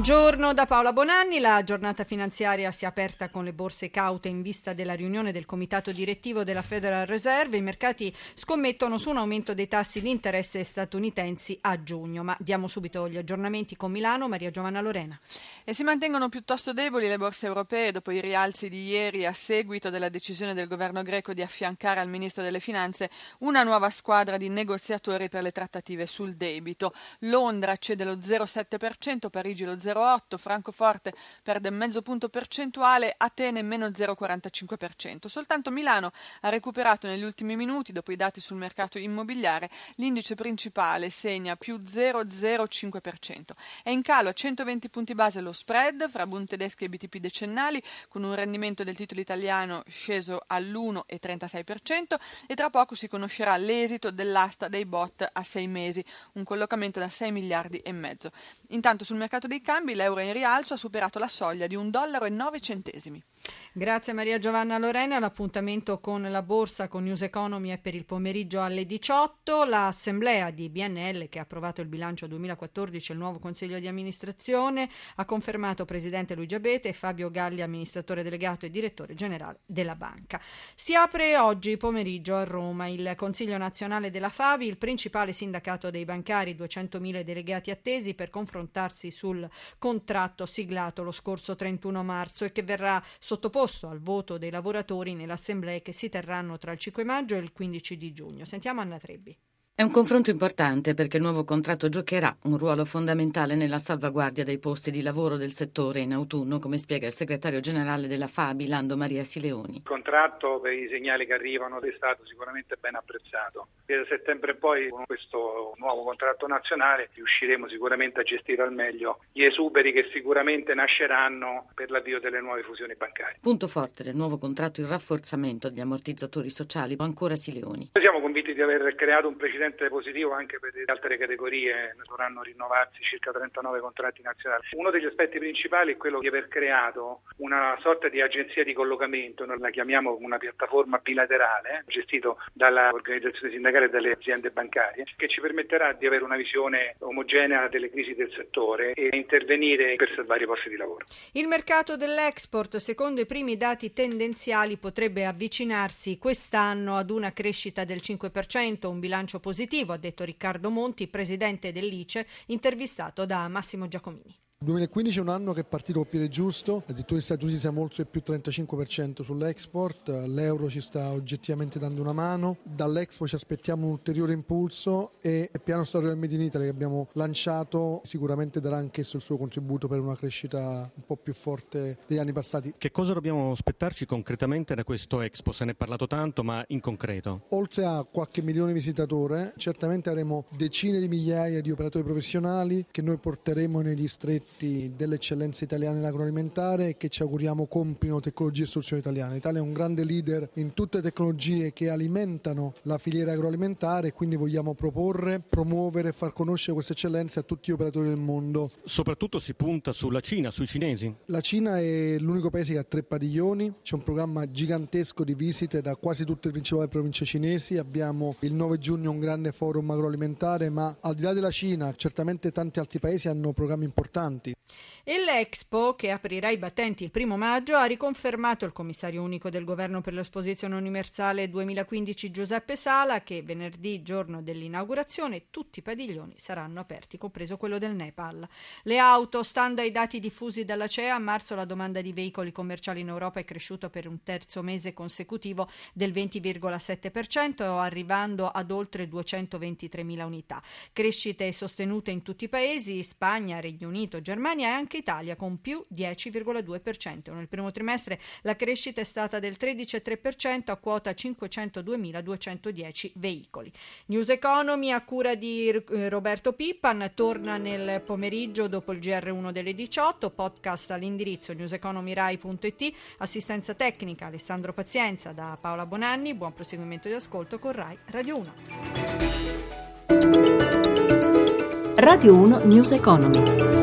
Buongiorno da Paola Bonanni. La giornata finanziaria si è aperta con le borse caute in vista della riunione del comitato direttivo della Federal Reserve. I mercati scommettono su un aumento dei tassi di interesse statunitensi a giugno. Ma diamo subito gli aggiornamenti con Milano. Maria Giovanna Lorena. E si mantengono piuttosto deboli le borse europee dopo i rialzi di ieri a seguito della decisione del governo greco di affiancare al ministro delle Finanze una nuova squadra di negoziatori per le trattative sul debito. Londra cede lo 0,7%, Parigi lo 0,8, Francoforte perde mezzo punto percentuale, Atene meno 0,45%. Soltanto Milano ha recuperato negli ultimi minuti, dopo i dati sul mercato immobiliare, l'indice principale segna più 0,05%. È in calo a 120 punti base lo spread fra Bund tedeschi e BTP decennali, con un rendimento del titolo italiano sceso all'1,36% e tra poco si conoscerà l'esito dell'asta dei bot a sei mesi, un collocamento da 6 miliardi e mezzo. Intanto sul mercato dei cambi l'euro in rialzo ha superato la soglia di 1,09 dollaro. centesimi. Grazie Maria Giovanna Lorena. L'appuntamento con la borsa con News Economy è per il pomeriggio alle 18. L'assemblea di BNL che ha approvato il bilancio 2014 e il nuovo consiglio di amministrazione ha confermato presidente Luigi Abete e Fabio Galli amministratore delegato e direttore generale della banca. Si apre oggi pomeriggio a Roma il Consiglio nazionale della Favi, il principale sindacato dei bancari, 200.000 delegati attesi per confrontarsi sul contratto siglato lo scorso 31 marzo e che verrà sottoposto al voto dei lavoratori nelle assemblee che si terranno tra il 5 maggio e il 15 di giugno. Sentiamo Anna Trebbi. È un confronto importante perché il nuovo contratto giocherà un ruolo fondamentale nella salvaguardia dei posti di lavoro del settore in autunno, come spiega il segretario generale della Fabi, Lando Maria Sileoni. Il contratto per i segnali che arrivano è stato sicuramente ben apprezzato. Da settembre poi con questo nuovo contratto nazionale riusciremo sicuramente a gestire al meglio gli esuberi che sicuramente nasceranno per l'avvio delle nuove fusioni bancarie. Punto forte del nuovo contratto il rafforzamento degli ammortizzatori sociali, ancora Sileoni. Noi siamo convinti di aver creato un precedente sicuramente positivo anche per le altre categorie, dovranno rinnovarsi circa 39 contratti nazionali. Uno degli aspetti principali è quello di aver creato una sorta di agenzia di collocamento, noi la chiamiamo una piattaforma bilaterale, gestito dall'organizzazione sindacale e dalle aziende bancarie, che ci permetterà di avere una visione omogenea delle crisi del settore e intervenire per salvare i posti di lavoro. Il mercato dell'export, secondo i primi dati tendenziali, potrebbe avvicinarsi quest'anno ad una crescita del 5%, un bilancio positivo positivo, ha detto Riccardo Monti, presidente dell'ICE, intervistato da Massimo Giacomini. Il 2015 è un anno che è partito col piede giusto, addirittura negli Stati Uniti siamo oltre il più 35% sull'export, l'euro ci sta oggettivamente dando una mano, dall'Expo ci aspettiamo un ulteriore impulso e il piano storico del Made in Italy che abbiamo lanciato sicuramente darà anch'esso il suo contributo per una crescita un po' più forte degli anni passati. Che cosa dobbiamo aspettarci concretamente da questo Expo? Se ne è parlato tanto, ma in concreto? Oltre a qualche milione di visitatori, certamente avremo decine di migliaia di operatori professionali che noi porteremo negli stretti prodotti dell'eccellenza italiana nell'agroalimentare e che ci auguriamo comprino tecnologie e soluzioni italiane. L'Italia è un grande leader in tutte le tecnologie che alimentano la filiera agroalimentare e quindi vogliamo proporre, promuovere e far conoscere queste eccellenze a tutti gli operatori del mondo. Soprattutto si punta sulla Cina, sui cinesi. La Cina è l'unico paese che ha tre padiglioni, c'è un programma gigantesco di visite da quasi tutte le principali province cinesi, abbiamo il 9 giugno un grande forum agroalimentare, ma al di là della Cina certamente tanti altri paesi hanno programmi importanti importanti. E l'Expo, che aprirà i battenti il primo maggio, ha riconfermato il commissario unico del governo per l'esposizione universale 2015 Giuseppe Sala che venerdì, giorno dell'inaugurazione, tutti i padiglioni saranno aperti, compreso quello del Nepal. Le auto, stando ai dati diffusi dalla CEA, a marzo la domanda di veicoli commerciali in Europa è cresciuta per un terzo mese consecutivo del 20,7%, arrivando ad oltre 223.000 unità. Crescite sostenute in tutti i paesi, Spagna, Regno Unito, Germania e anche Italia con più 10,2%. Nel primo trimestre la crescita è stata del 13,3% a quota 502.210 veicoli. News Economy a cura di eh, Roberto Pippan torna nel pomeriggio dopo il GR1 delle 18, podcast all'indirizzo newseconomyrai.it, assistenza tecnica Alessandro Pazienza da Paola Bonanni, buon proseguimento di ascolto con Rai Radio 1. Radio 1 News Economy.